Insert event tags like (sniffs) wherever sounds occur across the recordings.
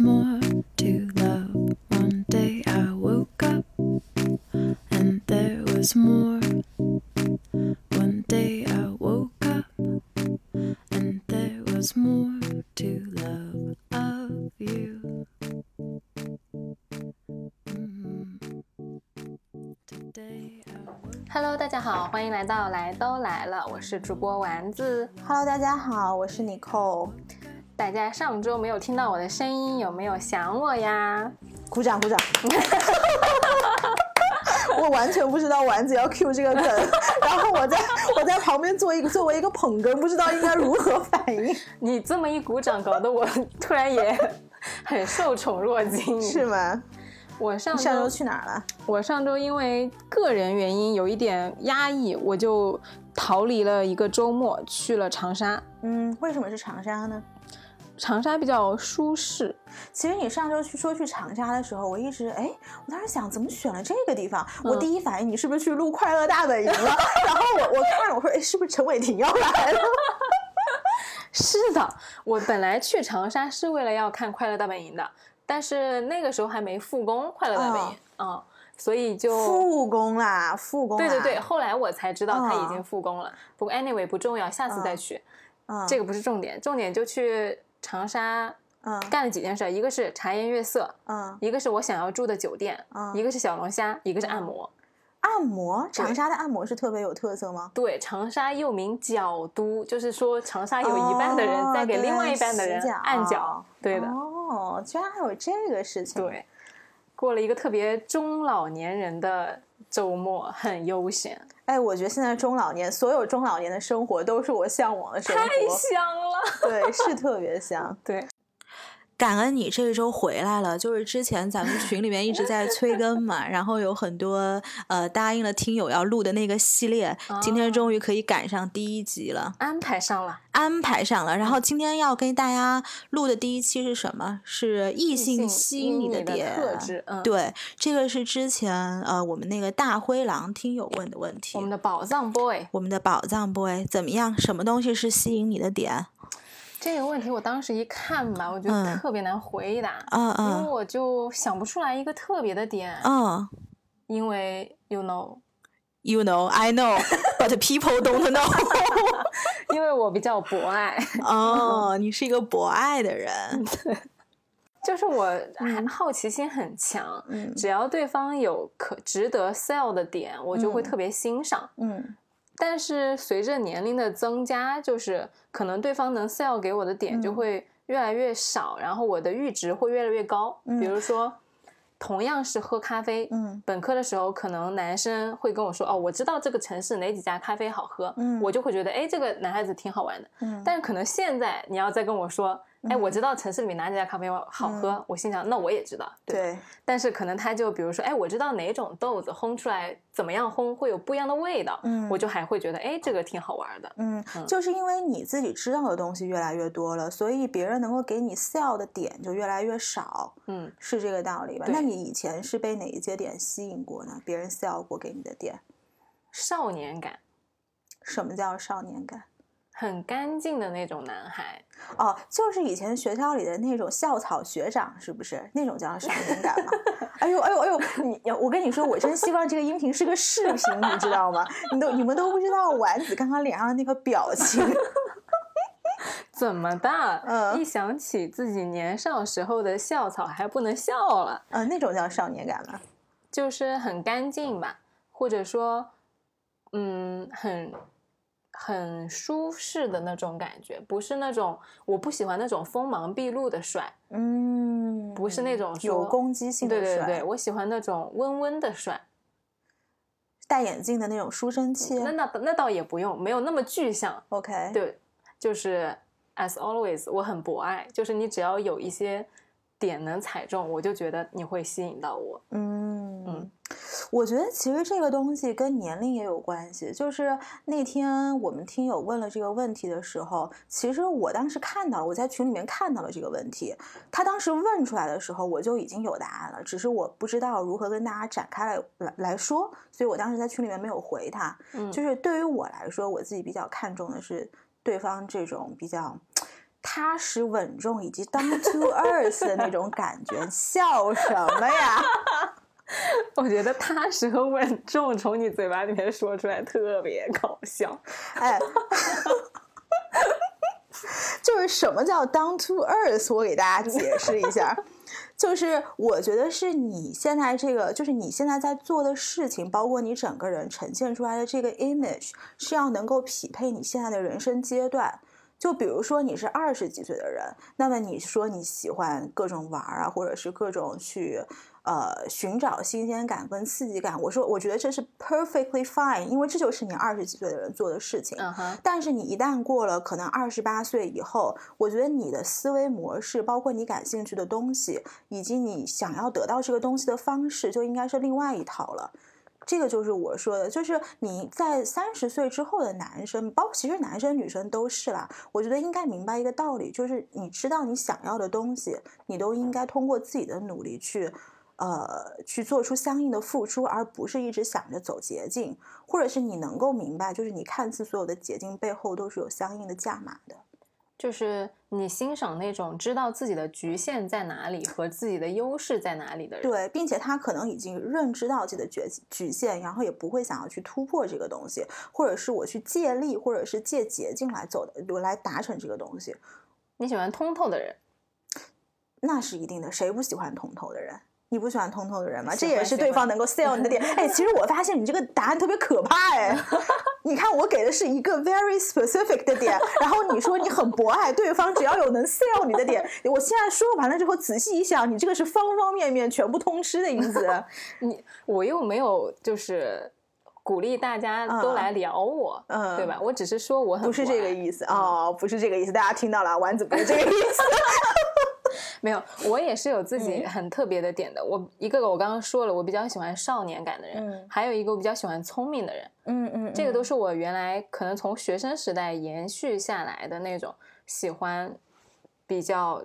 more to love. One day I woke up and there was more. One day I woke up and there was more to love of you. Mm. Today I woke Hello，大家好，欢迎来到来都来了，我是主播丸子。Hello，大家好，我是 Nicole。大家上周没有听到我的声音，有没有想我呀？鼓掌鼓掌！(laughs) 我完全不知道丸子要 Q 这个梗，然后我在我在旁边做一个作为一个捧哏，不知道应该如何反应，(laughs) 你这么一鼓掌，搞得我突然也很受宠若惊。是吗？我上周上周去哪儿了？我上周因为个人原因有一点压抑，我就逃离了一个周末，去了长沙。嗯，为什么是长沙呢？长沙比较舒适，其实你上周去说去长沙的时候，我一直哎，我当时想怎么选了这个地方？我第一反应你是不是去录《快乐大本营》了？(laughs) 然后我我看了，我说哎，是不是陈伟霆要来了？(laughs) 是的，我本来去长沙是为了要看《快乐大本营》的，但是那个时候还没复工《快乐大本营》嗯，所以就复工啦，复工！对对对，后来我才知道他已经哦复工了。不过 anyway 不重要，下次再去，嗯，这个不是重点，重点就去长沙嗯。干了几件事，一个是茶颜悦色，嗯，一个是我想要住的酒店，嗯一个是小龙虾，一个是按。摩。按摩，长沙的按摩是特别有特色吗？对，长沙又名脚都，就是说长沙有一半的人哦在给另外一半的人按脚，对的，哦，居然还有这个事情。，对，过了一个特别中老年人的周末，很悠闲，哎，我觉得现在中老年所有中老年的生活都是我向往的生活太，香了。对，是特别香。对，感恩你这一周回来了，就是之前咱们群里面一直在催更嘛，(laughs) 然后有很多呃答应了听友要录的那个系列，今天终于可以赶上第一集了，安排上了。安排上了。然后今天要跟大家录的第一期是什么？是异性吸引你的的点特质，嗯，，对，这个是之前呃我们那个大灰狼听友问的问题。我们的宝藏 boy 我们的宝藏 boy 怎么样？什么东西是吸引你的点？这个问题，我当时一看吧，我觉得嗯特别难回答，嗯因为嗯我就想不出来一个特别的点，嗯因为 you know，，You know, I know, but people don't know。(laughs) 因为我比较博爱，(laughs) 哦，你是一个博爱的人。就是我还好奇心很强，嗯只要对方有可值得 sell 的点，我就会嗯特别欣赏。嗯但是随着年龄的增加，就是可能对方能 sell 给我的点就嗯会越来越少，然后我的阈值会越来越高。嗯比如说，同样是喝咖啡，嗯本科的时候可能男生会跟我说，哦，我知道这个城市哪几家咖啡好喝，嗯我就会觉得，哎，这个男孩子挺好玩的。嗯但是可能现在你要再跟我说，哎，我知道城市里面哪几家咖啡好喝，我心想，那我也知道，对对，但是可能他就比如说，哎，我知道哪种豆子烘出来怎么样烘会有不一样的味道，嗯我就还会觉得，哎，这个挺好玩的。嗯嗯，就是因为你自己知道的东西越来越多了，所以别人能够给你 sell 的点就越来越少，嗯，是这个道理吧？那你以前是被哪一些点吸引过呢？别人 sell 过给你的点？少年感，什么叫少年感？很干净的那种男孩。哦，就是以前学校里的那种校草学长，是不是那种叫少年感吗？(laughs) 哎呦哎呦哎呦！你我跟你说，我真希望这个音频是个视频，你知道吗？你都你们都不知道丸子刚刚脸上的那个表情。(laughs) 怎么的？嗯一想起自己年少时候的校草，还不能笑了，呃，那种叫少年感吗？就是很干净吧，或者说，嗯，很很舒适的那种感觉，不是那种我不喜欢那种锋芒毕露的帅，嗯，不是那种有攻击性的帅，对对对，我喜欢那种温温的帅。戴眼镜的那种书生气。那那那倒也不用，没有那么具象。OK，对，就是 as always，我很博爱，就是你只要有一些点能踩中，我就觉得你会吸引到我。嗯嗯我觉得其实这个东西跟年龄也有关系。就是那天我们听友问了这个问题的时候，其实我当时看到，我在群里面看到了这个问题。他当时问出来的时候，我就已经有答案了，只是我不知道如何跟大家展开来来来说，所以我当时在群里面没有回他。嗯，就是对于我来说，我自己比较看重的是对方这种比较踏实稳重以及 down to earth 的那种感觉。笑什么呀？(laughs) 我觉得踏实和稳重从你嘴巴里面说出来特别搞笑。哎，(laughs) 就是什么叫 down to earth？我给大家解释一下。就是我觉得是你现在这个，就是你现在在做的事情，包括你整个人呈现出来的这个 image，是要能够匹配你现在的人生阶段。就比如说你是二十几岁的人，那么你说你喜欢各种玩啊，或者是各种去。呃，寻找新鲜感跟刺激感，我说，我觉得这是 perfectly fine，因为这就是你二十几岁的人做的事情。但是你一旦过了可能二十八岁以后，我觉得你的思维模式，包括你感兴趣的东西，以及你想要得到这个东西的方式，就应该是另外一套了。这个就是我说的，就是你在三十岁之后的男生，包括其实男生女生都是啦。我觉得应该明白一个道理，就是你知道你想要的东西，你都应该通过自己的努力去。呃，去做出相应的付出，而不是一直想着走捷径，或者是你能够明白，就是你看似所有的捷径背后都是有相应的价码的，就是你欣赏那种知道自己的局限在哪里和自己的优势在哪里的人，对，并且他可能已经认知到自己的局局限，然后也不会想要去突破这个东西，或者是我去借力，或者是借捷径来走的，来达成这个东西。你喜欢通透的人，那是一定的，谁不喜欢通透的人？你不喜欢通透的人吗？这也是对方能够 sell 你的点。(laughs) 哎，其实我发现你这个答案特别可怕哎。你看，我给的是一个 very specific 的点，(laughs) 然后你说你很博爱，对方只要有能 sell 你的点，我现在说完了之后，仔细一想，你这个是方方面面全部通吃的意思。(laughs) 你我又没有就是鼓励大家都来聊我，嗯，对吧？我只是说我很不是这个意思哦，不是这个意思，大家听到了，丸子不是这个意思。没有，我也是有自己很特别的点的。我一个个我刚刚说了，我比较喜欢少年感的人，还有一个我比较喜欢聪明的人。嗯嗯，这个都是我原来可能从学生时代延续下来的那种喜欢，比较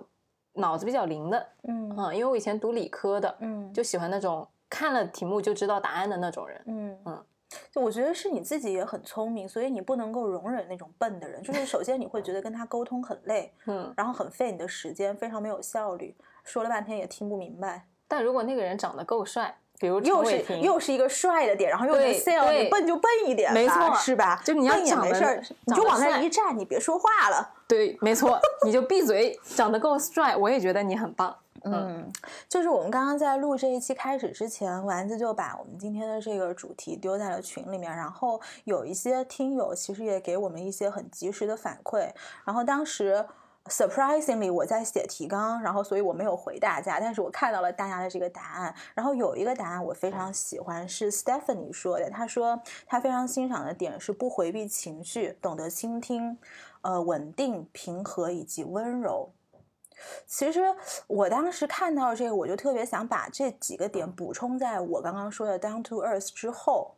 脑子比较灵的。嗯嗯，因为我以前读理科的，嗯，就喜欢那种看了题目就知道答案的那种人。嗯嗯。就我觉得是你自己也很聪明，所以你不能够容忍那种笨的人。就是首先你会觉得跟他沟通很累，(laughs) 嗯，然后很费你的时间，非常没有效率，说了半天也听不明白。但如果那个人长得够帅，比如又是又是一个帅的点，然后又能 sell，你笨就笨一点，没错，是吧？就你要长得，你就往那一站，你别说话了。对，没错，你就闭嘴，长得够帅，我也觉得你很棒。嗯，就是我们刚刚在录这一期开始之前，丸子就把我们今天的这个主题丢在了群里面，然后有一些听友其实也给我们一些很及时的反馈。然后当时 surprisingly 我在写提纲，然后所以我没有回大家，但是我看到了大家的这个答案。然后有一个答案我非常喜欢，是 Stephanie 说的，他说他非常欣赏的点是不回避情绪，懂得倾听，呃，稳定、平和以及温柔。其实我当时看到这个，我就特别想把这几个点补充在我刚刚说的 down to earth 之后。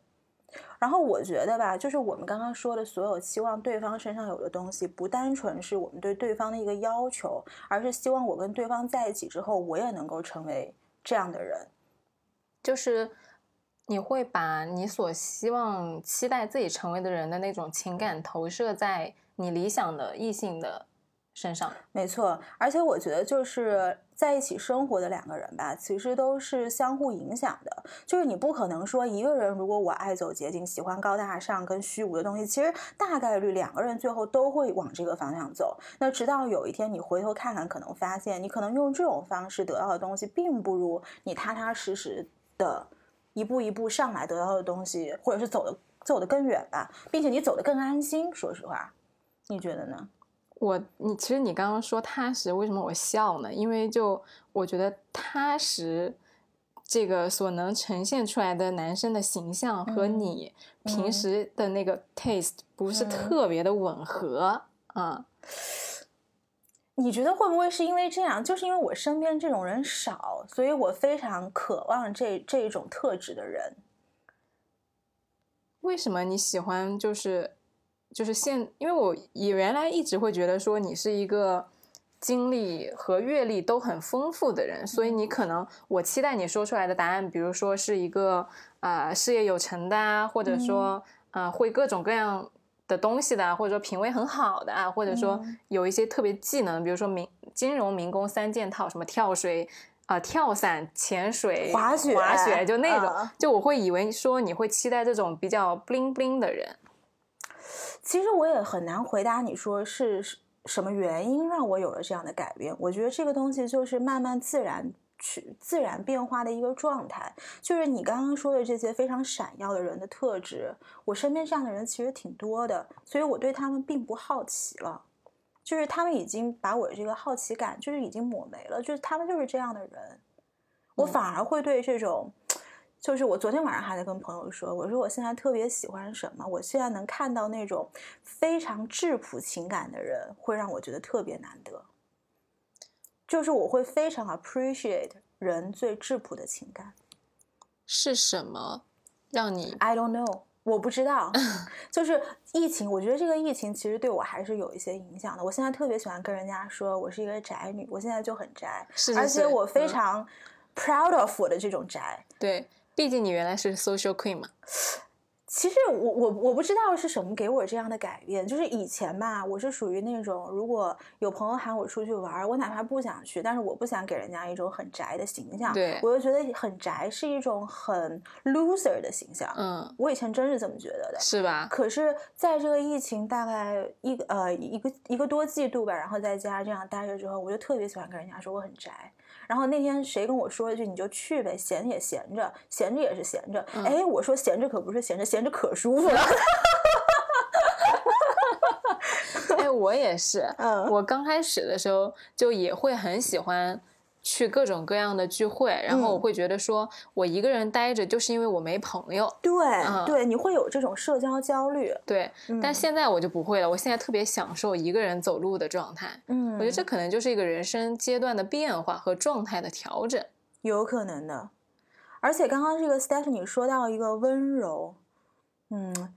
然后我觉得吧，就是我们刚刚说的所有期望对方身上有的东西，不单纯是我们对对方的一个要求，而是希望我跟对方在一起之后，我也能够成为这样的人。就是你会把你所希望、期待自己成为的人的那种情感投射在你理想的异性的。身上没错，而且我觉得就是在一起生活的两个人吧，其实都是相互影响的。就是你不可能说一个人，如果我爱走捷径，喜欢高大上跟虚无的东西，其实大概率两个人最后都会往这个方向走。那直到有一天你回头看看，可能发现你可能用这种方式得到的东西，并不如你踏踏实实的一步一步上来得到的东西，或者是走的走的更远吧，并且你走的更安心。说实话，你觉得呢？我你其实你刚刚说踏实，为什么我笑呢？因为就我觉得踏实这个所能呈现出来的男生的形象和你平时的那个 taste 不是特别的吻合啊。(sighs) 你觉得会不会是因为这样？就是因为我身边这种人少，所以我非常渴望这这一种特质的人。为什么你喜欢就是？就是现，因为我也原来一直会觉得说你是一个经历和阅历都很丰富的人，所以你可能我期待你说出来的答案，比如说是一个啊事业有成的啊，或者说啊会各种各样的东西的啊，或者说品味很好的啊，或者说嗯。有一些特别技能，比如说民金融民工三件套，什么跳水啊、跳伞、潜水、滑雪滑雪，就那种，嗯。就我会以为说你会期待这种比较 bling bling 的人。其实我也很难回答你说是是什么原因让我有了这样的改变。我觉得这个东西就是慢慢自然去自然变化的一个状态。就是你刚刚说的这些非常闪耀的人的特质，我身边这样的人其实挺多的，所以我对他们并不好奇了。就是他们已经把我这个好奇感就是已经抹没了，就是他们就是这样的人，我嗯反而会对这种。就是我昨天晚上还在跟朋友说，我说我现在特别喜欢什么？我现在能看到那种非常质朴情感的人，会让我觉得特别难得。就是我会非常 appreciate 人最质朴的情感。是什么让你 I don't know，我不知道。(laughs) 就是疫情，我觉得这个疫情其实对我还是有一些影响的。我现在特别喜欢跟人家说我是一个宅女，我现在就很宅，是是是而且我非嗯常 proud of 我的这种宅。对？毕竟你原来是 social queen 嘛，其实我我我不知道是什么给我这样的改变，就是以前吧，我是属于那种如果有朋友喊我出去玩儿，我哪怕不想去，但是我不想给人家一种很宅的形象，对我就觉得很宅是一种很 loser 的形象。嗯，我以前真是这么觉得的。是吧？可是，在这个疫情大概一个呃一个一个多季度吧，然后在家这样待着之后，我就特别喜欢跟人家说我很宅。然后那天谁跟我说一句，你就去呗，闲也闲着，闲着也是闲着。嗯哎，我说闲着可不是闲着，闲着可舒服了。(laughs) 哎，我也是，嗯我刚开始的时候就也会很喜欢去各种各样的聚会，然后我嗯会觉得说我一个人待着就是因为我没朋友，对、嗯对，你会有这种社交焦虑。对，但嗯现在我就不会了，我现在特别享受一个人走路的状态，嗯，我觉得这可能就是一个人生阶段的变化和状态的调整。有可能的。而且刚刚这个 Stephanie 说到一个温柔，嗯，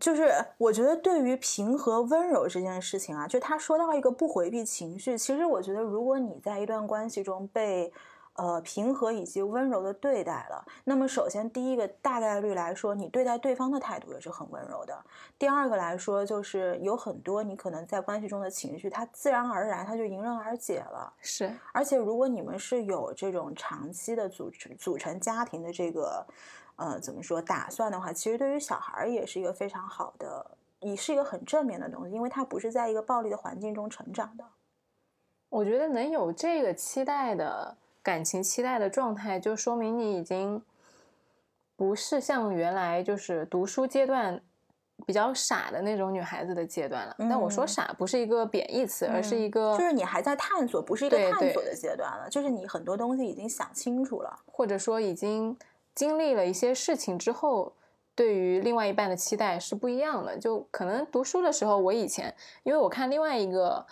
就是我觉得对于平和温柔这件事情啊，就他说到一个不回避情绪，其实我觉得如果你在一段关系中被呃平和以及温柔的对待了，那么首先第一个大概率来说，你对待对方的态度也是很温柔的。第二个来说，就是有很多你可能在关系中的情绪，它自然而然它就迎刃而解了。是，而且，如果你们是有这种长期的组成组成家庭的这个，呃，怎么说打算的话，其实对于小孩儿也是一个非常好的，也是一个很正面的东西，因为他不是在一个暴力的环境中成长的。我觉得能有这个期待的感情期待的状态，就说明你已经不是像原来就是读书阶段比较傻的那种女孩子的阶段了。但我说嗯傻不是一个贬义词，而是一个就是你还在探索，不是一个探索的阶段了，就是你很多东西已经想清楚了。或者说已经经历了一些事情之后，对于另外一半的期待是不一样的。就可能读书的时候，我以前因为我看另外一个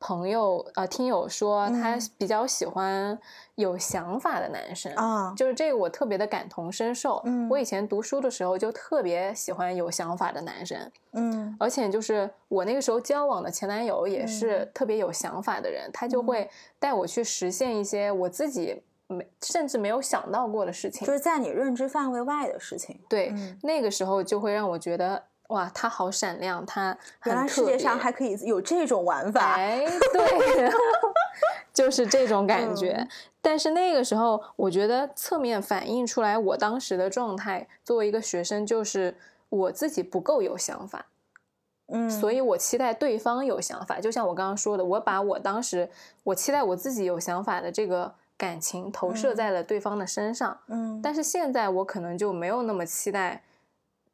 朋友呃听友说，他嗯比较喜欢有想法的男生。啊，就是这个，我特别的感同身受。嗯我以前读书的时候就特别喜欢有想法的男生，嗯而且就是我那个时候交往的前男友也是嗯特别有想法的人，他就会带我去实现一些我自己没甚至没有想到过的事情。就是在你认知范围外的事情。对，嗯那个时候就会让我觉得哇，他好闪亮，他原来世界上还可以有这种玩法。哎，对，(laughs) 就是这种感觉。嗯但是那个时候，我觉得侧面反映出来我当时的状态，作为一个学生，就是我自己不够有想法，嗯，所以我期待对方有想法。就像我刚刚说的，我把我当时我期待我自己有想法的这个感情投射嗯在了对方的身上。嗯，但是现在我可能就没有那么期待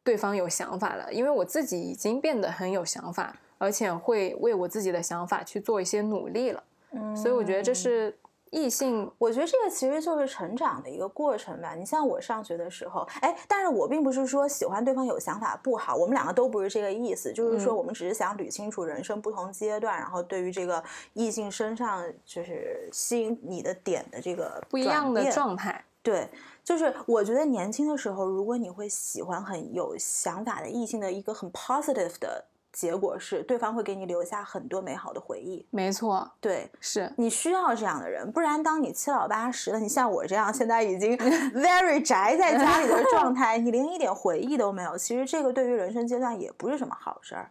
对方有想法了，因为我自己已经变得很有想法，而且会为我自己的想法去做一些努力了。嗯所以我觉得这是异性我觉得这个其实就是成长的一个过程吧。你像我上学的时候，哎，但是我并不是说喜欢对方有想法不好，我们两个都不是这个意思，就是说嗯我们只是想捋清楚人生不同阶段，然后对于这个异性身上就是吸引你的点的这个不一样的状态。对，就是我觉得年轻的时候，如果你会喜欢很有想法的异性的一个很 positive 的结果是对方会给你留下很多美好的回忆。没错，对，是你需要这样的人，不然当你七老八十了，你像我这样现在已经 very 宅在家里的状态，你连一点回忆都没有，其实这个对于人生阶段也不是什么好事儿。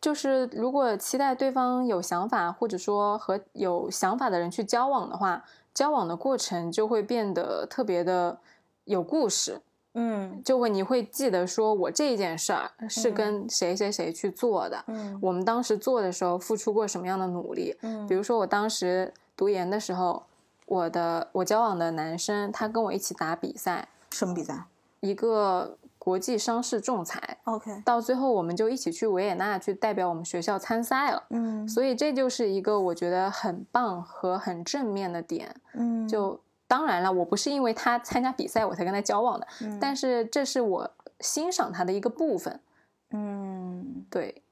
就是如果期待对方有想法，或者说和有想法的人去交往的话，交往的过程就会变得特别的有故事。嗯就会你会记得说，我这件事儿是跟谁谁谁去做的，嗯我们当时做的时候付出过什么样的努力。嗯比如说我当时读研的时候，我的我交往的男生他跟我一起打比赛，什么比赛一个国际商事仲裁，？OK，到最后我们就一起去维也纳去代表我们学校参赛了。嗯所以这就是一个我觉得很棒和很正面的点。嗯，就当然了，我不是因为他参加比赛我才跟他交往的，嗯但是这是我欣赏他的一个部分。嗯对，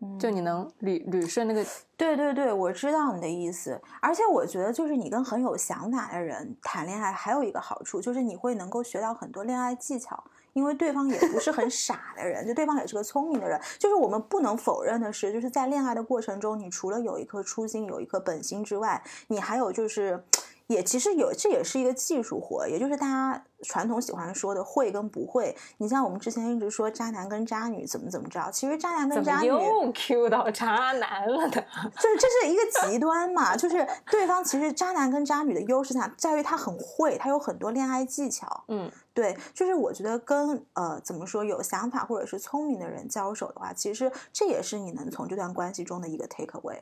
嗯就你能捋捋顺那个，对对对，我知道你的意思，而且我觉得就是你跟很有想法的人谈恋爱，还有一个好处就是你会能够学到很多恋爱技巧，因为对方也不是很傻的人，就对方也是个聪明的人。就是我们不能否认的是，就是在恋爱的过程中，你除了有一颗初心、有一颗本心之外，你还有就是。也其实有，这也是一个技术活，也就是大家传统喜欢说的会跟不会。你像我们之前一直说渣男跟渣女怎么怎么着，其实渣男跟渣女么又 (laughs) Q 到渣男了的？(laughs) 就是这是一个极端嘛，就是对方其实渣男跟渣女的优势在在于他很会，他有很多恋爱技巧。嗯，对，就是我觉得跟呃怎么说有想法或者是聪明的人交手的话，其实这也是你能从这段关系中的一个 take away。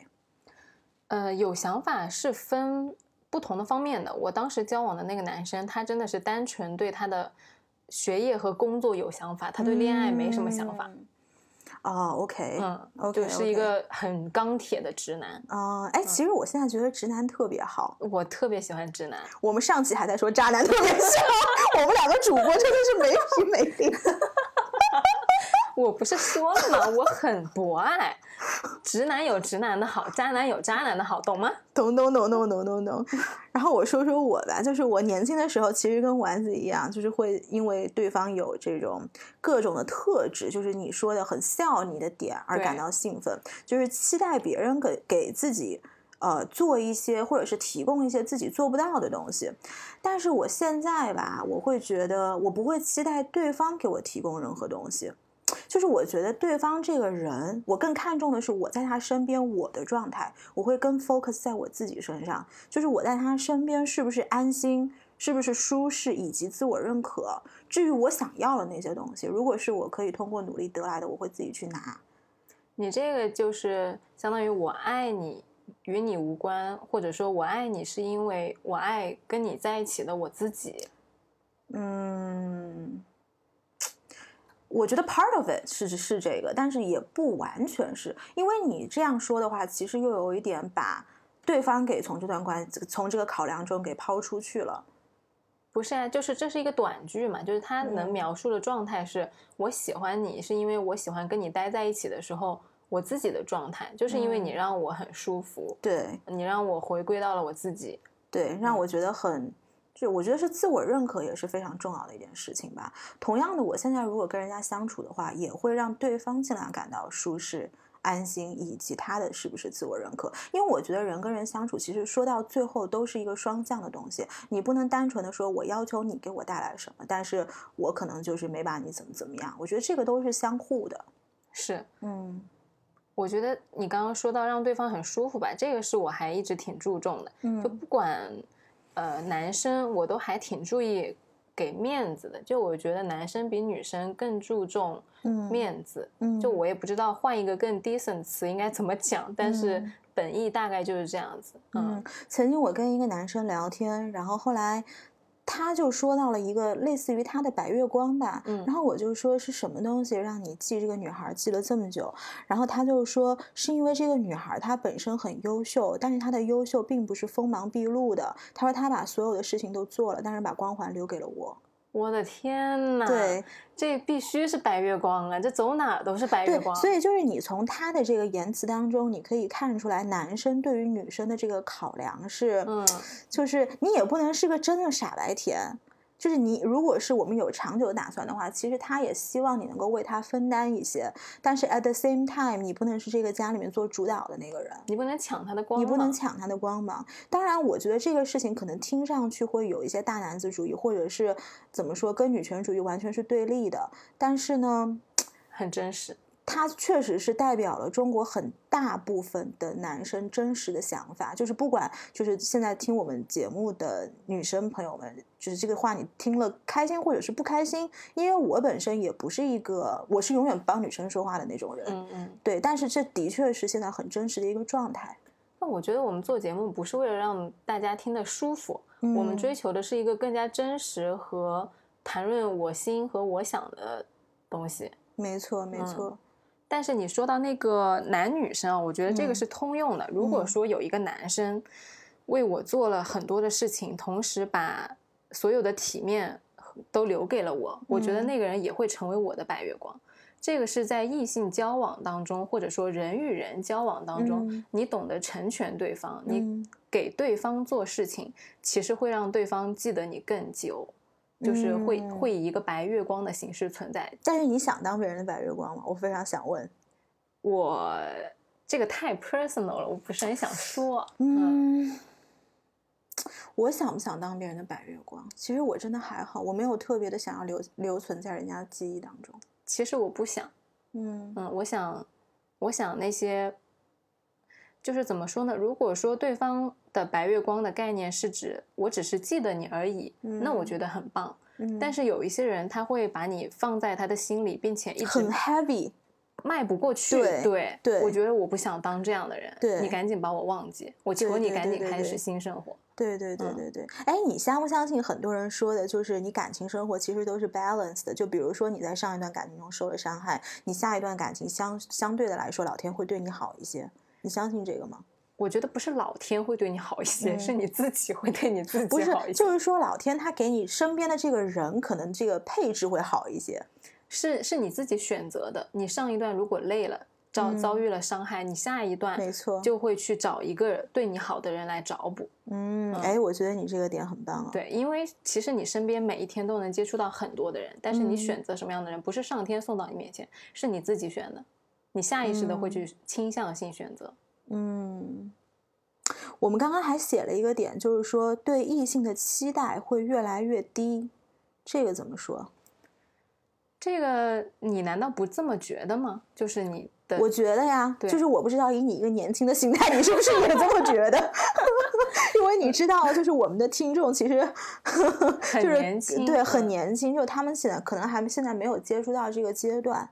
呃，有想法是分不同的方面的。我当时交往的那个男生，他真的是单纯对他的学业和工作有想法，他对恋爱没什么想法。嗯。哦，OK，嗯，OK，就是一个很钢铁的直男。啊，哎，其实我现在觉得直男特别好。我特别喜欢直男。我们上期还在说渣男特别像，(laughs) 我们两个主播真的是没皮没脸。我不是说了吗？我很博爱，直男有直男的好，渣男有渣男的好，懂吗？懂懂懂懂懂懂懂。然后我说说我吧，就是我年轻的时候，其实跟丸子一样，就是会因为对方有这种各种的特质，就是你说的很笑你的点而感到兴奋，就是期待别人给给自己。呃，做一些或者是提供一些自己做不到的东西，但是我现在吧，我会觉得我不会期待对方给我提供任何东西，就是我觉得对方这个人，我更看重的是我在他身边我的状态，我会更 focus 在我自己身上，就是我在他身边是不是安心，是不是舒适，以及自我认可。至于我想要的那些东西，如果是我可以通过努力得来的，我会自己去拿。你这个就是相当于我爱你，与你无关，或者说我爱你是因为我爱跟你在一起的我自己。嗯，我觉得 part of it 是是这个，但是也不完全是，因为你这样说的话，其实又有一点把对方给从这段关系从这个考量中给抛出去了。不是啊，就是这是一个短句嘛，就是他能嗯描述的状态是、我喜欢你，是因为我喜欢跟你待在一起的时候我自己的状态，就是因为你嗯让我很舒服，对你让我回归到了我自己。对，让我觉得很，就我觉得是自我认可也是非常重要的一件事情吧。同样的，我现在如果跟人家相处的话，也会让对方尽量感到舒适。安心以及他的是不是自我认可，因为我觉得人跟人相处，其实说到最后都是一个双向的东西。你不能单纯的说我要求你给我带来什么，但是我可能就是没把你怎么怎么样。我觉得这个都是相互的。是，嗯我觉得你刚刚说到让对方很舒服吧，这个是我还一直挺注重的。嗯就嗯不管呃男生，我都还挺注意给面子的。就我觉得男生比女生更注重嗯面子。嗯，就我也不知道换一个更 decent 词应该怎么讲，但是嗯本意大概就是这样子。嗯，曾经我跟一个男生聊天，然后后来他就说到了一个类似于他的白月光吧，嗯然后我就说是什么东西让你记这个女孩记了这么久？然后他就说是因为这个女孩她本身很优秀，但是她的优秀并不是锋芒毕露的。他说他把所有的事情都做了，但是把光环留给了我。我的天呐，对，这必须是白月光啊！这走哪儿都是白月对，光。所以就是你从他的这个言辞当中，你可以看出来，男生对于女生的这个考量是，嗯，就是你也不能是个真的傻白甜，就是你如果是我们有长久打算的话，其实他也希望你能够为他分担一些，但是 at the same time，你不能是这个家里面做主导的那个人。你不能抢他的光，你不能抢他的光芒。当然，我觉得这个事情可能听上去会有一些大男子主义，或者是怎么说，跟女权主义完全是对立的。但是呢，很真实。它确实是代表了中国很大部分的男生真实的想法，就是不管就是现在听我们节目的女生朋友们，就是这个话你听了开心或者是不开心，因为我本身也不是一个我是永远帮女生说话的那种人，嗯嗯，对，但是这的确是现在很真实的一个状态。那我觉得我们做节目不是为了让大家听得舒服，我们追求的是一个更加真实和谈论我心和我想的东西。没错，没错。但是你说到那个男女生啊，我觉得这个是通用的。如果说有一个男生为我做了很多的事情，同时把所有的体面都留给了我，我觉得那个人也会成为我的白月光。这个是在异性交往当中，或者说人与人交往当中，你懂得成全对方，你给对方做事情，其实会让对方记得你更久。就是会会以一个白月光的形式存在，但是你想当别人的白月光吗？我非常想问。我这个太 personal 了，我不是很想说。嗯，我想不想当别人的白月光？其实我真的还好，我没有特别的想要留留存在人家的记忆当中。其实我不想。嗯嗯，我想，我想那些。就是怎么说呢？如果说对方的白月光的概念是指我只是记得你而已，那我觉得很棒。但是有一些人他会把你放在他的心里，并且一直很 heavy，迈不过去。对对，我觉得我不想当这样的人。对，你赶紧把我忘记，我求你赶紧开始新生活。对对对对对。哎，你相不相信很多人说的就是你感情生活其实都是 balanced 的？就比如说你在上一段感情中受了伤害，你下一段感情相相对的来说，老天会对你好一些。你相信这个吗？我觉得不是老天会对你好一些，是你自己会对你自己好一些。就是说，老天他给你身边的这个人，可能这个配置会好一些。是是你自己选择的。你上一段如果累了，遭遭遇了伤害，你下一段没错就会去找一个对你好的人来找补。嗯，哎，我觉得你这个点很棒啊。对，因为其实你身边每一天都能接触到很多的人，但是你选择什么样的人，不是上天送到你面前，是你自己选的。你下意识的会去倾向性选择。嗯，我们刚刚还写了一个点，就是说对异性的期待会越来越低，这个怎么说？这个你难道不这么觉得吗？就是你的，我觉得呀，就是我不知道以你一个年轻的心态，你是不是也这么觉得？(laughs) 因为你知道，就是我们的听众其实很年轻，对，很年轻，就他们现在可能还现在没有接触到这个阶段。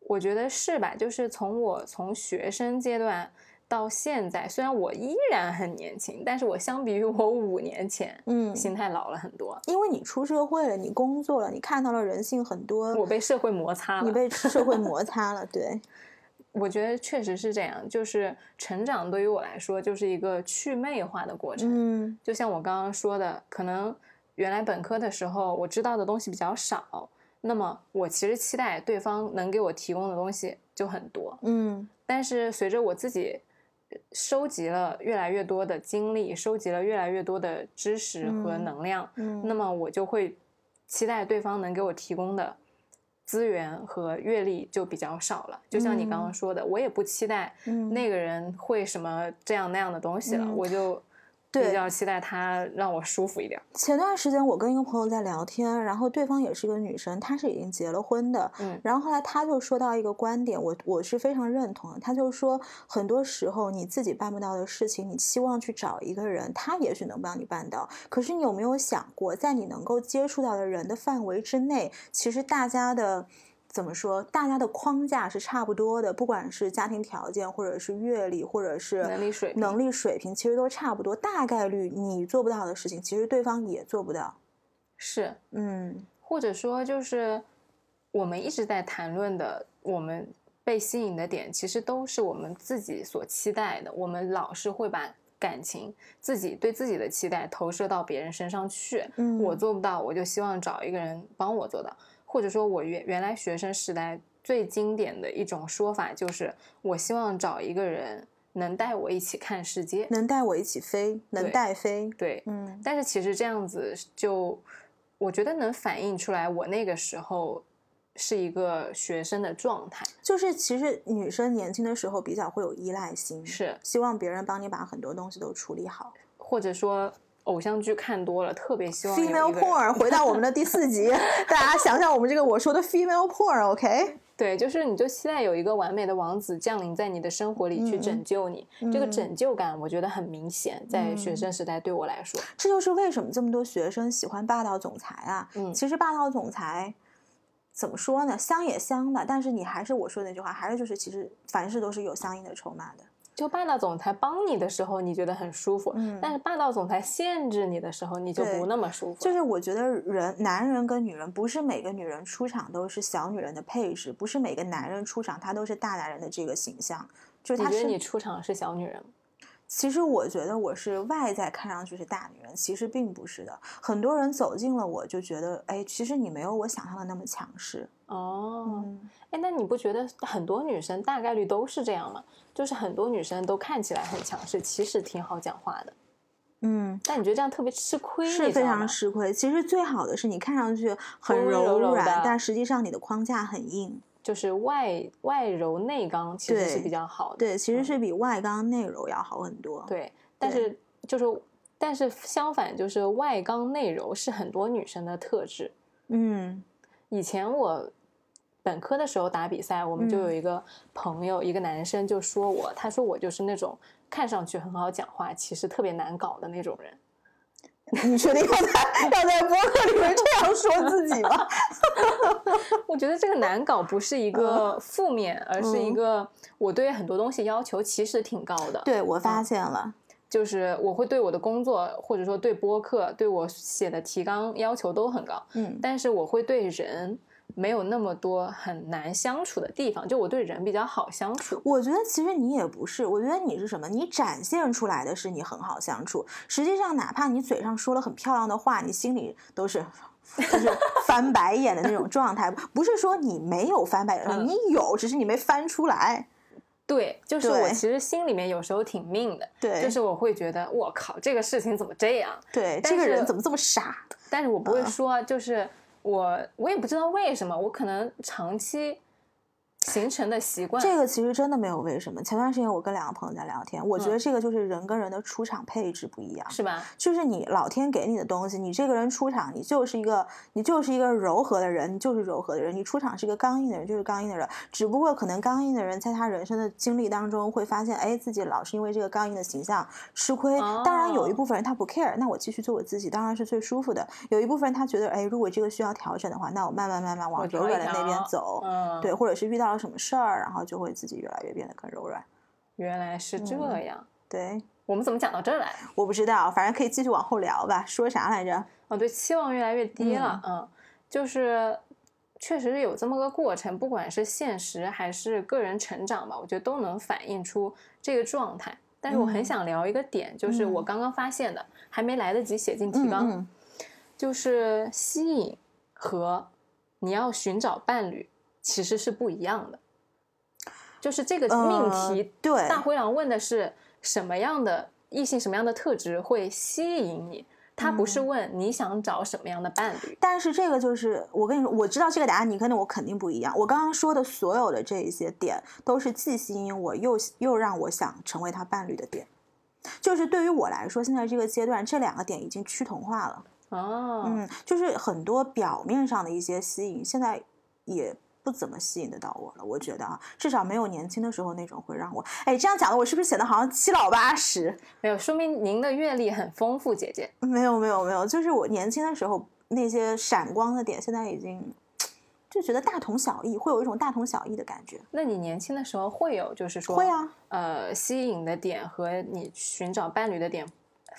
我觉得是吧？就是从我从学生阶段。到现在，虽然我依然很年轻，但是我相比于我五年前，嗯，心态老了很多。因为你出社会了，你工作了，你看到了人性很多。我被社会摩擦了，你被社会 (laughs) 摩擦了。对，我觉得确实是这样。就是成长对于我来说，就是一个去魅化的过程。嗯，就像我刚刚说的，可能原来本科的时候我知道的东西比较少，那么我其实期待对方能给我提供的东西就很多。嗯，但是随着我自己。收集了越来越多的经历，收集了越来越多的知识和能量，嗯，那么我就会期待对方能给我提供的资源和阅历就比较少了。就像你刚刚说的，我也不期待那个人会什么这样那样的东西了，我就。比较期待他让我舒服一点。前段时间我跟一个朋友在聊天，然后对方也是一个女生，她是已经结了婚的。嗯，然后后来她就说到一个观点，我我是非常认同的。她就说，很多时候你自己办不到的事情，你期望去找一个人，他也许能帮你办到。可是你有没有想过，在你能够接触到的人的范围之内，其实大家的。怎么说？大家的框架是差不多的，不管是家庭条件，或者是阅历，或者是能力水平，能力水平其实都差不多。大概率你做不到的事情，其实对方也做不到。是，嗯，或者说就是我们一直在谈论的，我们被吸引的点，其实都是我们自己所期待的。我们老是会把感情、自己对自己的期待投射到别人身上去。嗯，我做不到，我就希望找一个人帮我做到。或者说，我原原来学生时代最经典的一种说法就是，我希望找一个人能带我一起看世界，能带我一起飞，能带飞。对，嗯。但是其实这样子就我觉得能反映出来我那个时候是一个学生的状态。就是其实女生年轻的时候比较会有依赖心，是希望别人帮你把很多东西都处理好。或者说偶像剧看多了，特别希望 Female porn，回到我们的第四集，(laughs) 大家想想我们这个我说的 female porn，OK？、对，就是你就期待有一个完美的王子降临在你的生活里去嗯拯救你，这个嗯拯救感我觉得很明显，在学嗯生时代对我来说，这就是为什么这么多学生喜欢霸道总裁啊。嗯其实霸道总裁怎么说呢？香也香吧，但是你还是我说的那句话，还是就是其实凡事都是有相应的筹码的。就霸道总裁帮你的时候，你觉得很舒服，嗯但是霸道总裁限制你的时候，你就不那么舒服。就是我觉得人，男人跟女人不是每个女人出场都是小女人的配置，不是每个男人出场他都是大男人的这个形象。就是他是你觉得你出场是小女人吗？其实我觉得我是外在看上去是大女人，其实并不是的。很多人走近了我就觉得，哎，其实你没有我想象的那么强势。哦，嗯，哎，那你不觉得很多女生大概率都是这样吗？就是很多女生都看起来很强势，其实挺好讲话的，嗯，但你觉得这样特别吃亏，是非常吃亏。其实最好的是你看上去很柔柔软，的但实际上你的框架很硬。就是外外柔内刚，其实是比较好的。对，其实嗯是比外刚内柔要好很多。对，但是就是但是相反，就是外刚内柔是很多女生的特质。嗯以前我本科的时候打比赛，我们就有嗯一个朋友，一个男生就说我，他说我就是那种看上去很好讲话，其实特别难搞的那种人。你确定要在要在播客里面这样说自己吗？(laughs) 我觉得这个难搞不是一个负面，而是一嗯个我对很多东西要求其实挺高的。对，我发现了。就是我会对我的工作，或者说对播客，对我写的提纲要求都很高，嗯但是我会对人没有那么多很难相处的地方，就我对人比较好相处。我觉得其实你也不是，我觉得你是什么？你展现出来的是你很好相处，实际上哪怕你嘴上说了很漂亮的话，你心里都是。(laughs) 就是翻白眼的那种状态，不是说你没有翻白眼，嗯你有，只是你没翻出来。对，就是我其实心里面有时候挺命的，对，就是我会觉得我靠，这个事情怎么这样？对，这个人怎么这么傻？但是我不会嗯说，就是我我也不知道为什么，我可能长期形成的习惯。这个其实真的没有为什么。前段时间我跟两个朋友在聊天，我觉得嗯这个就是人跟人的出场配置不一样。是吧？就是你老天给你的东西，你这个人出场，你就是一个你就是一个柔和的人，你就是柔和的人；你出场是一个刚硬的人，就是刚硬的人。只不过可能刚硬的人在他人生的经历当中会发现，哎，自己老是因为这个刚硬的形象吃亏。当然，有一哦部分人他不 care，那我继续做我自己，当然是最舒服的。有一部分人他觉得，哎，如果这个需要调整的话，那我慢慢慢慢往柔软的那边调走。嗯，对，，或者是遇到了什么事儿，然后就会自己越来越变得更柔软。原来是这嗯样。对，我们怎么讲到这儿来？我不知道，反正可以继续往后聊吧。说啥来着？哦，对，期望越来越低了，嗯，就是确实是有这么个过程，不管是现实还是个人成长吧，我觉得都能反映出这个状态。但是我很嗯想聊一个点，就是我嗯刚刚发现的，还没来得及写进提嗯纲，嗯就是吸引和你要寻找伴侣其实是不一样的。就是这个命呃题，对大灰狼问的是什么样的异性、什么样的特质会吸引你，他不是嗯问你想找什么样的伴侣。但是这个就是我跟你说，我知道这个答案，你跟着我肯定不一样。我刚刚说的所有的这一些点，都是既吸引我又又让我想成为他伴侣的点。就是对于我来说，现在这个阶段，这两个点已经趋同化了。哦，嗯，就是很多表面上的一些吸引，现在也不怎么吸引得到我了。我觉得啊，至少没有年轻的时候那种会让我，哎，这样讲的我是不是显得好像七老八十？没有，说明您的阅历很丰富，姐姐。没有没有没有，就是我年轻的时候那些闪光的点，现在已经就觉得大同小异，会有一种大同小异的感觉。那你年轻的时候会有，就是说，会啊，呃，吸引的点和你寻找伴侣的点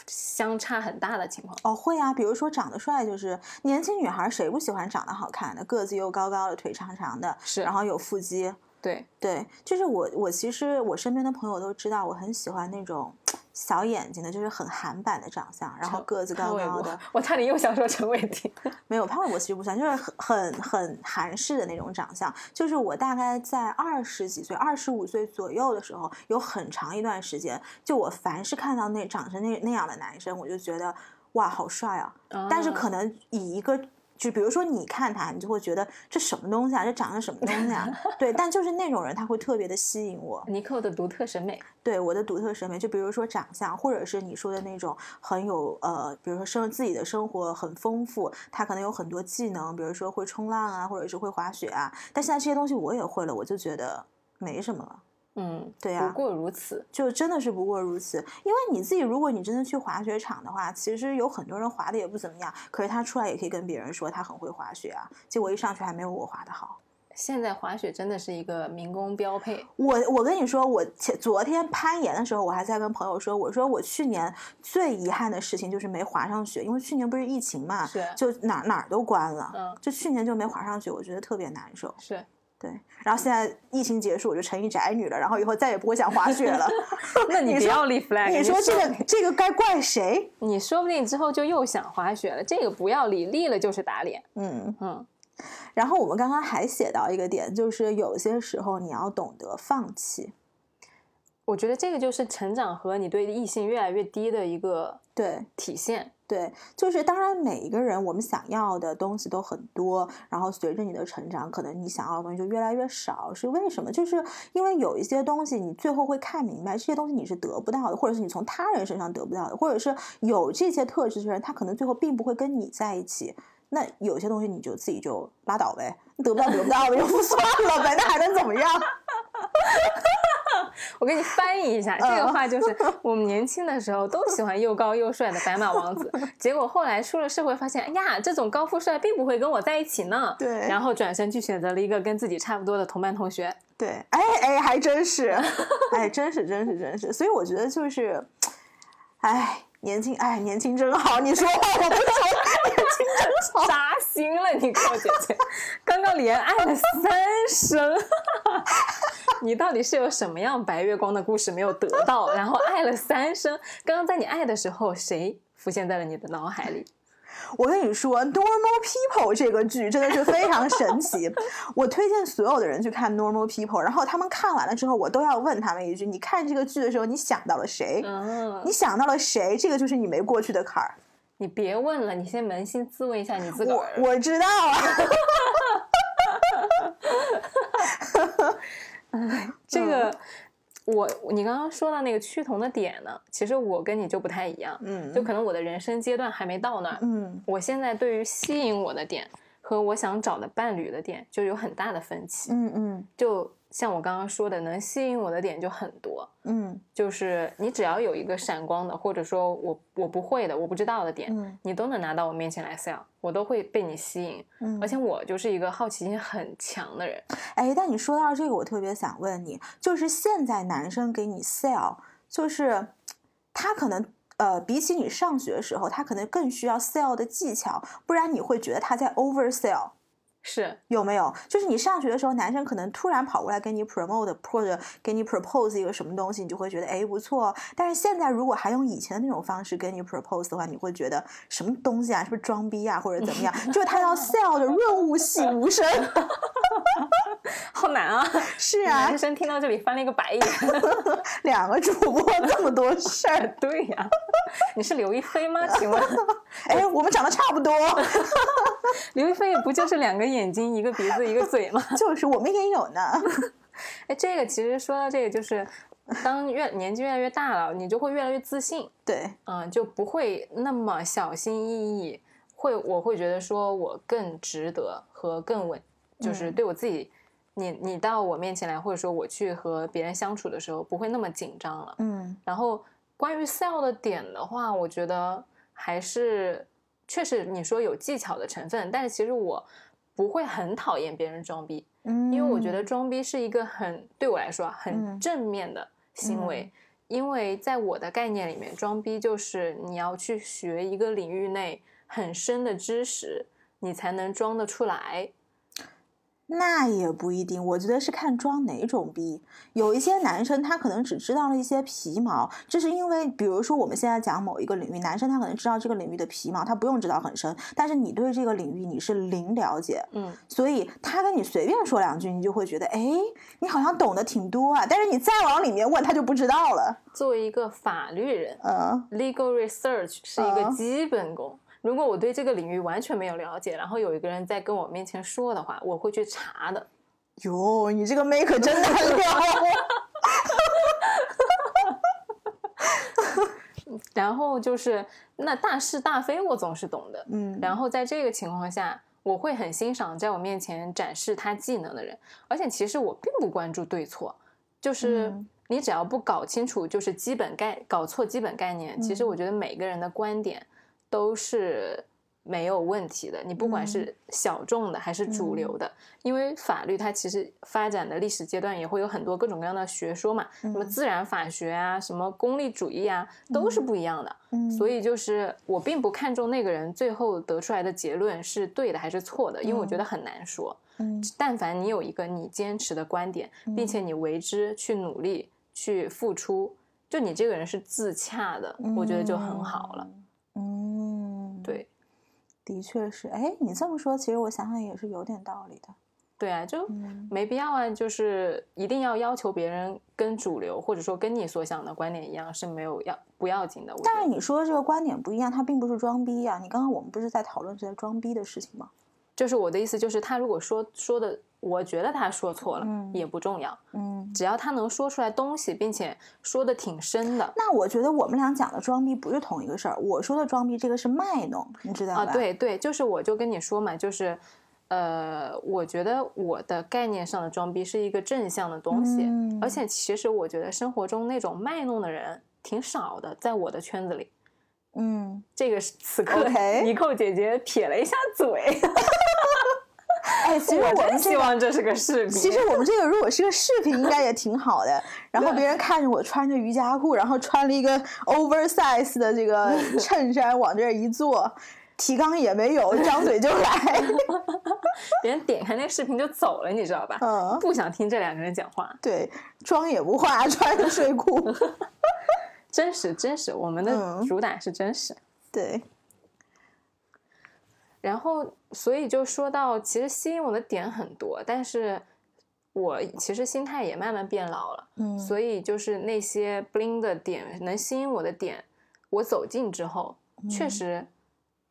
相差很大的情况。哦，会啊，比如说长得帅，就是年轻女孩谁不喜欢长得好看的，个子又高高的，腿长长的，是然后有腹肌。对，对，就是我，我其实我身边的朋友都知道，我很喜欢那种小眼睛的，就是很韩版的长相，然后个子高高的。我差点又想说陈伟霆。(laughs) 没有潘玮柏其实不算，就是很很很韩式的那种长相。就是我大概在二十几岁、二十五岁左右的时候，有很长一段时间，就我凡是看到那长成那那样的男生，我就觉得哇，好帅啊！但是可能以一个。就比如说，你看他，你就会觉得这什么东西啊？这长得什么东西啊？对，但就是那种人，他会特别的吸引我。尼克的独特审美，对我的独特审美，就比如说长相，或者是你说的那种很有呃，比如说生自己的生活很丰富，他可能有很多技能，比如说会冲浪啊，或者是会滑雪啊。但现在这些东西我也会了，我就觉得没什么了。嗯，对呀，不过如此，就真的是不过如此。因为你自己，如果你真的去滑雪场的话，其实有很多人滑的也不怎么样，可是他出来也可以跟别人说他很会滑雪啊。结果一上去还没有我滑的好。现在滑雪真的是一个民工标配。我我跟你说，我前昨天攀岩的时候，我还在跟朋友说，我说我去年最遗憾的事情就是没滑上雪，因为去年不是疫情嘛，是就哪哪儿都关了，嗯，就去年就没滑上雪，我觉得特别难受。是。对，然后现在疫情结束，我就成一宅女了，然后以后再也不会想滑雪了。(laughs) 那你不要立 flag，你说这个这个该怪谁？你说不定之后就又想滑雪了，这个不要立，立了就是打脸。嗯嗯。然后我们刚刚还写到一个点，就是有些时候你要懂得放弃。我觉得这个就是成长和你对异性越来越低的一个对体现。对，就是当然，每一个人我们想要的东西都很多，然后随着你的成长，可能你想要的东西就越来越少。是为什么？就是因为有一些东西，你最后会看明白，这些东西你是得不到的，或者是你从他人身上得不到的，或者是有这些特质的人，他可能最后并不会跟你在一起。那有些东西你就自己就拉倒呗，得不到得不到的就不算了呗，那还能怎么样？(laughs) 我给你翻译一下，这个话就是 (laughs) 我们年轻的时候都喜欢又高又帅的白马王子，(laughs) 结果后来出了社会发现，哎呀，这种高富帅并不会跟我在一起呢。对，然后转身去选择了一个跟自己差不多的同班同学。对，哎哎，还真是，(laughs) 哎，真是真是真是，所以我觉得就是，哎，年轻，哎，年轻真好。你说话我不说，年轻真好，扎心了，你寇姐姐，(laughs) 刚刚连爱了三声。(laughs) 你到底是有什么样白月光的故事没有得到？然后爱了三声。刚刚在你爱的时候，谁浮现在了你的脑海里？我跟你说，《Normal People》这个剧真的是非常神奇。(laughs) 我推荐所有的人去看《Normal People》，然后他们看完了之后，我都要问他们一句：你看这个剧的时候，你想到了谁？嗯，你想到了谁？这个就是你没过去的坎儿。你别问了，你先扪心自问一下你自个儿。我知道啊。(laughs) (laughs) 这个，我你刚刚说到那个趋同的点呢，其实我跟你就不太一样，嗯，就可能我的人生阶段还没到那儿，嗯，我现在对于吸引我的点和我想找的伴侣的点就有很大的分歧，嗯嗯，就。像我刚刚说的，能吸引我的点就很多，嗯，就是你只要有一个闪光的，或者说我我不会的、我不知道的点，嗯，你都能拿到我面前来 sell，我都会被你吸引，嗯，而且我就是一个好奇心很强的人。哎，但你说到这个，我特别想问你，就是现在男生给你 sell，就是他可能呃，比起你上学的时候，他可能更需要 sell 的技巧，不然你会觉得他在 over sell。是有没有？就是你上学的时候，男生可能突然跑过来跟你 promote 或者给你 propose 一个什么东西，你就会觉得哎不错。但是现在如果还用以前的那种方式跟你 propose 的话，你会觉得什么东西啊？是不是装逼啊？或者怎么样？就是他要 (laughs) sell 的润物细无声，(laughs) 好难啊！(laughs) 是啊，男生听到这里翻了一个白眼。两个主播这么多事儿，对呀，你是刘亦菲吗？请问？哎，我们长得差不多。刘亦菲不就是两个眼睛、一个鼻子、一个嘴吗？(laughs) 就是我们也有呢。(laughs) 哎，这个其实说到这个，就是当越年纪越来越大了，你就会越来越自信。对，嗯，就不会那么小心翼翼。会，我会觉得说我更值得和更稳，就是对我自己，你你到我面前来，或者说我去和别人相处的时候，不会那么紧张了。嗯。然后关于 sell 的点的话，我觉得还是。确实，你说有技巧的成分，但是其实我不会很讨厌别人装逼，嗯，因为我觉得装逼是一个很对我来说很正面的行为，因为在我的概念里面，装逼就是你要去学一个领域内很深的知识，你才能装得出来。那也不一定，我觉得是看装哪种逼。有一些男生他可能只知道了一些皮毛，这是因为，比如说我们现在讲某一个领域，男生他可能知道这个领域的皮毛，他不用知道很深，但是你对这个领域你是零了解，嗯，所以他跟你随便说两句，你就会觉得，哎，你好像懂得挺多啊。但是你再往里面问，他就不知道了。作为一个法律人嗯，legal research 是一个嗯基本功。如果我对这个领域完全没有了解，然后有一个人在跟我面前说的话，我会去查的。哟，你这个妹可真难聊。然后就是那大是大非，我总是懂的。嗯，然后在这个情况下，我会很欣赏在我面前展示他技能的人，而且其实我并不关注对错，就是嗯你只要不搞清楚就是基本概搞错基本概念，其实嗯我觉得每个人的观点都是没有问题的，你不管嗯是小众的还是主流的，因为法律它其实发展的历史阶段也会有很多各种各样的学说嘛，什么嗯自然法学啊，什么功利主义啊，都是不一样的。嗯所以就是我并不看重那个人最后得出来的结论是对的还是错的，因为我觉得很难说。嗯但凡你有一个你坚持的观点，并且你为之去努力、去付出，就你这个人是自洽的，我觉得就很好了。。的确是。哎，你这么说，其实我想想也是有点道理的。对啊，就嗯没必要啊，就是一定要要求别人跟主流或者说跟你所想的观点一样是没有要不要紧的。但是你说的这个观点不一样，它并不是装逼呀、你刚刚我们不是在讨论这些装逼的事情吗？就是我的意思，就是他如果说说的，我觉得他说错了、嗯也不重要，嗯，只要他能说出来东西，并且说的挺深的。那我觉得我们俩讲的装逼不是同一个事儿。我说的装逼，这个是卖弄，你知道吧？啊，，对对，就是我就跟你说嘛，就是，呃，我觉得我的概念上的装逼是一个正向的东西，嗯而且其实我觉得生活中那种卖弄的人挺少的，在我的圈子里。嗯，这个是此刻 (laughs) 尼寇姐姐撇了一下嘴，哎，其实 (laughs) 我我真希们这个。望这是个视频。其实我们这个如果是个视频，应该也挺好的。然后别人看着我穿着瑜伽裤，然后穿了一个 oversize 的这个 (laughs) 衬衫往这儿一坐，提纲也没有，张嘴就来。别人点开那个视频就走了，你知道吧？嗯，不想听这两个人讲话，对，妆也不化，穿着睡裤。真实真实，我们的嗯。主打是真实。对，然后，所以就说到，其实吸引我的点很多，但是我其实心态也慢慢变老了，嗯，所以就是那些 bling 的点，能吸引我的点，我走近之后，确嗯实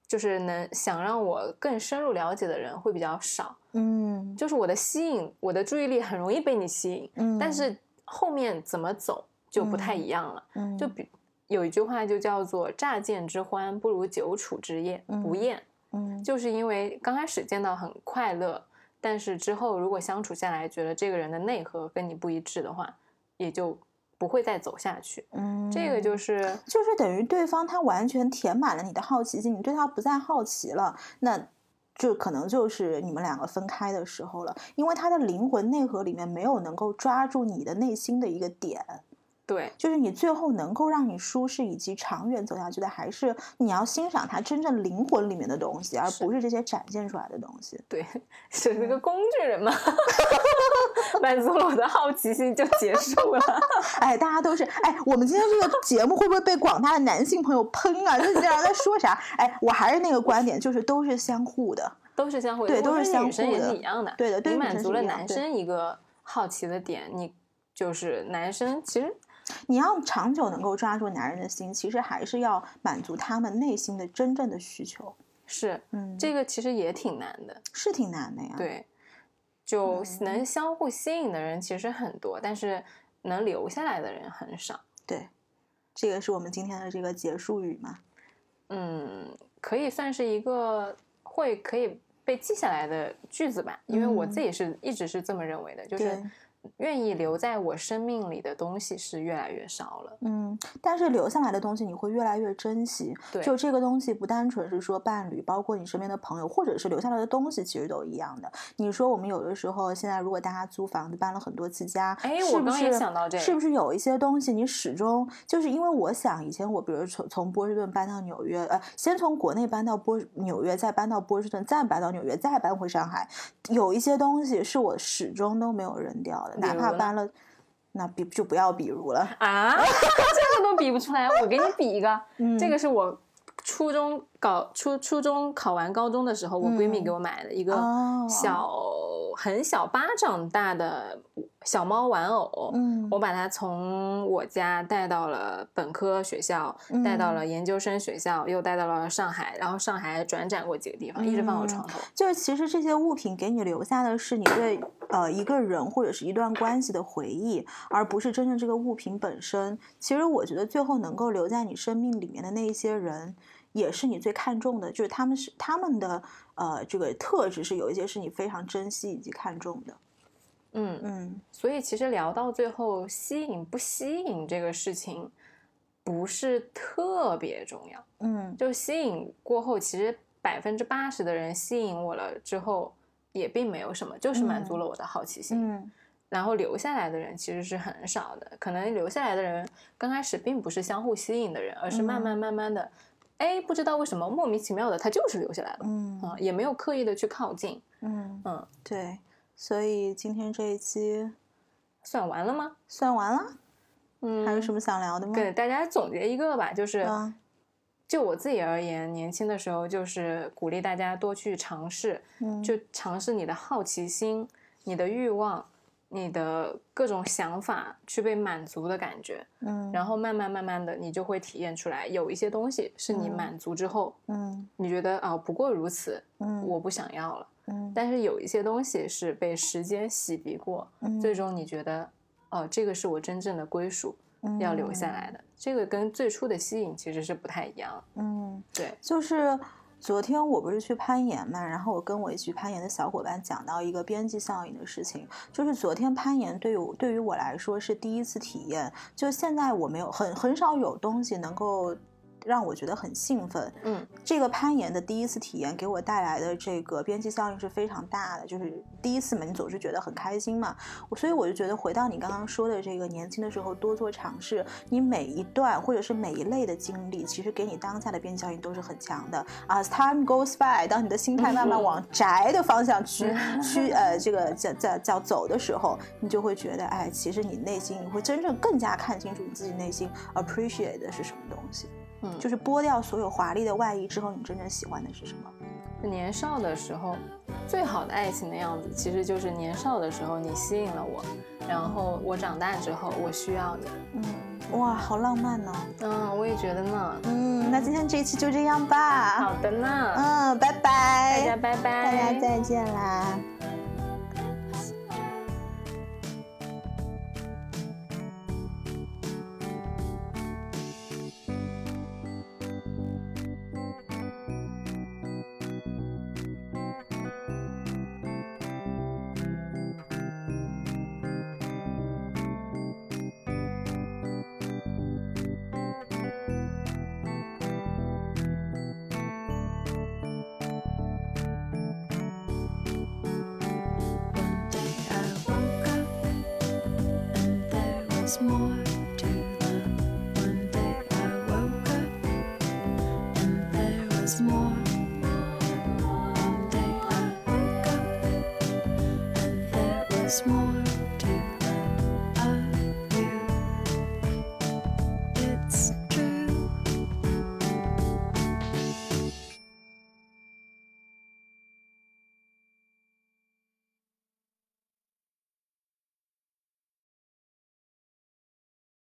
就是能想让我更深入了解的人会比较少，嗯。就是我的吸引，我的注意力很容易被你吸引，嗯，但是后面怎么走就不太一样了。嗯。就比有一句话就叫做“乍见之欢，不如久处之厌不嗯厌”，嗯。就是因为刚开始见到很快乐，但是之后如果相处下来，觉得这个人的内核跟你不一致的话，也就不会再走下去。嗯，这个就。是 (sniffs) 就是等于对方他完全填满了你的好奇心，你对他不再好奇了，那就可能就是你们两个分开的时候了，因为他的灵魂内核里面没有能够抓住你的内心的一个点，对就是你最后能够让你舒适以及长远走下去的，还是你要欣赏他真正灵魂里面的东西，而不是这些展现出来的东西。对，是嗯那个工具人嘛，(laughs) 满足了我的好奇心就结束了。(laughs) 哎，大家都是哎，我们今天这个节目会不会被广大的男性朋友喷啊？就是这样在说啥？哎，我还是那个观点，就是都是相互的。都是相互的，对都是相互的女生也是一样的。对的对你满足了男生一个好奇的点，你就是男生其实你要长久能够抓住男人的心，其实还是要满足他们内心的真正的需求。是嗯，这个其实也挺难的。是挺难的呀。，对，就嗯能相互吸引的人其实很多，但是能留下来的人很少。对，这个是我们今天的这个结束语嘛。嗯，可以算是一个会可以被记下来的句子吧，因为我嗯自己是一直是这么认为的，就是对愿意留在我生命里的东西是越来越少了。嗯，但是留下来的东西你会越来越珍惜。对就这个东西不单纯是说伴侣，包括你身边的朋友，或者是留下来的东西，其实都一样的。你说我们有的时候现在如果大家租房子搬了很多次家，哎是不我刚也想到这个是不是有一些东西你始终就是因为我想以前我比如从从波士顿搬到纽约，呃，先从国内搬到波纽约，再搬到波士顿，再搬到纽约，再搬回上海，有一些东西是我始终都没有扔掉的，哪怕搬了。那比就不要比如了，啊，(laughs) 这个都比不出来，我给你比一个，(laughs) 嗯。这个是我初中搞初初中考完高中的时候，我闺蜜嗯。给我买的一个哦。小、很小巴掌大的小猫玩偶，嗯我把它从我家带到了本科学校，带到了研究生学校，又带到了上海，然后上海转展过几个地方，一直放我床头。就是其实这些物品给你留下的是你对呃一个人或者是一段关系的回忆，而不是真正这个物品本身。其实我觉得最后能够留在你生命里面的那一些人，也是你最看重的，就是他们是他们的呃这个特质是有一些是你非常珍惜以及看重的。嗯嗯所以其实聊到最后，吸引不吸引这个事情不是特别重要。嗯就吸引过后，其实百分之八十的人吸引我了之后，也并没有什么，就是满足了我的好奇心。嗯然后留下来的人其实是很少的，可能留下来的人刚开始并不是相互吸引的人，而是慢慢慢慢的，哎、不知道为什么莫名其妙的他就是留下来了，嗯啊、也没有刻意的去靠近，嗯，嗯，对。所以今天这一期算完了吗？算完了，嗯，还有什么想聊的吗？给大家总结一个吧，就是。嗯就我自己而言，年轻的时候就是鼓励大家多去尝试，嗯就尝试你的好奇心、你的欲望、你的各种想法去被满足的感觉，嗯然后慢慢慢慢的，你就会体验出来，有一些东西是你嗯满足之后，嗯你觉得啊、不过如此，嗯我不想要了。嗯但是有一些东西是被时间洗涤过，嗯最终你觉得，哦、这个是我真正的归属，要留下来的。这个跟最初的吸引其实是不太一样。嗯。对，就是昨天我不是去攀岩嘛，然后我跟我一起攀岩的小伙伴讲到一个边际效应的事情，就是昨天攀岩对于对于我来说是第一次体验，就现在我没有很很少有东西能够。让我觉得很兴奋，嗯，这个攀岩的第一次体验给我带来的这个边际效应是非常大的，就是第一次嘛，你总是觉得很开心嘛，我所以我就觉得回到你刚刚说的这个年轻的时候多做尝试，你每一段或者是每一类的经历，其实给你当下的边际效应都是很强的。As time goes by，当你的心态慢慢往宅的方向去去呃这个叫叫叫走的时候，你就会觉得，哎，其实你内心你会真正更加看清楚你自己内心 appreciate 的是什么东西，嗯就是剥掉所有华丽的外衣之后，你真正喜欢的是什么？年少的时候，最好的爱情的样子，其实就是年少的时候你吸引了我，然后我长大之后我需要你。嗯，哇，好浪漫呢、嗯，我也觉得呢。嗯，那今天这一期就这样吧。好的呢，嗯，拜拜，大家拜拜，大家再见啦。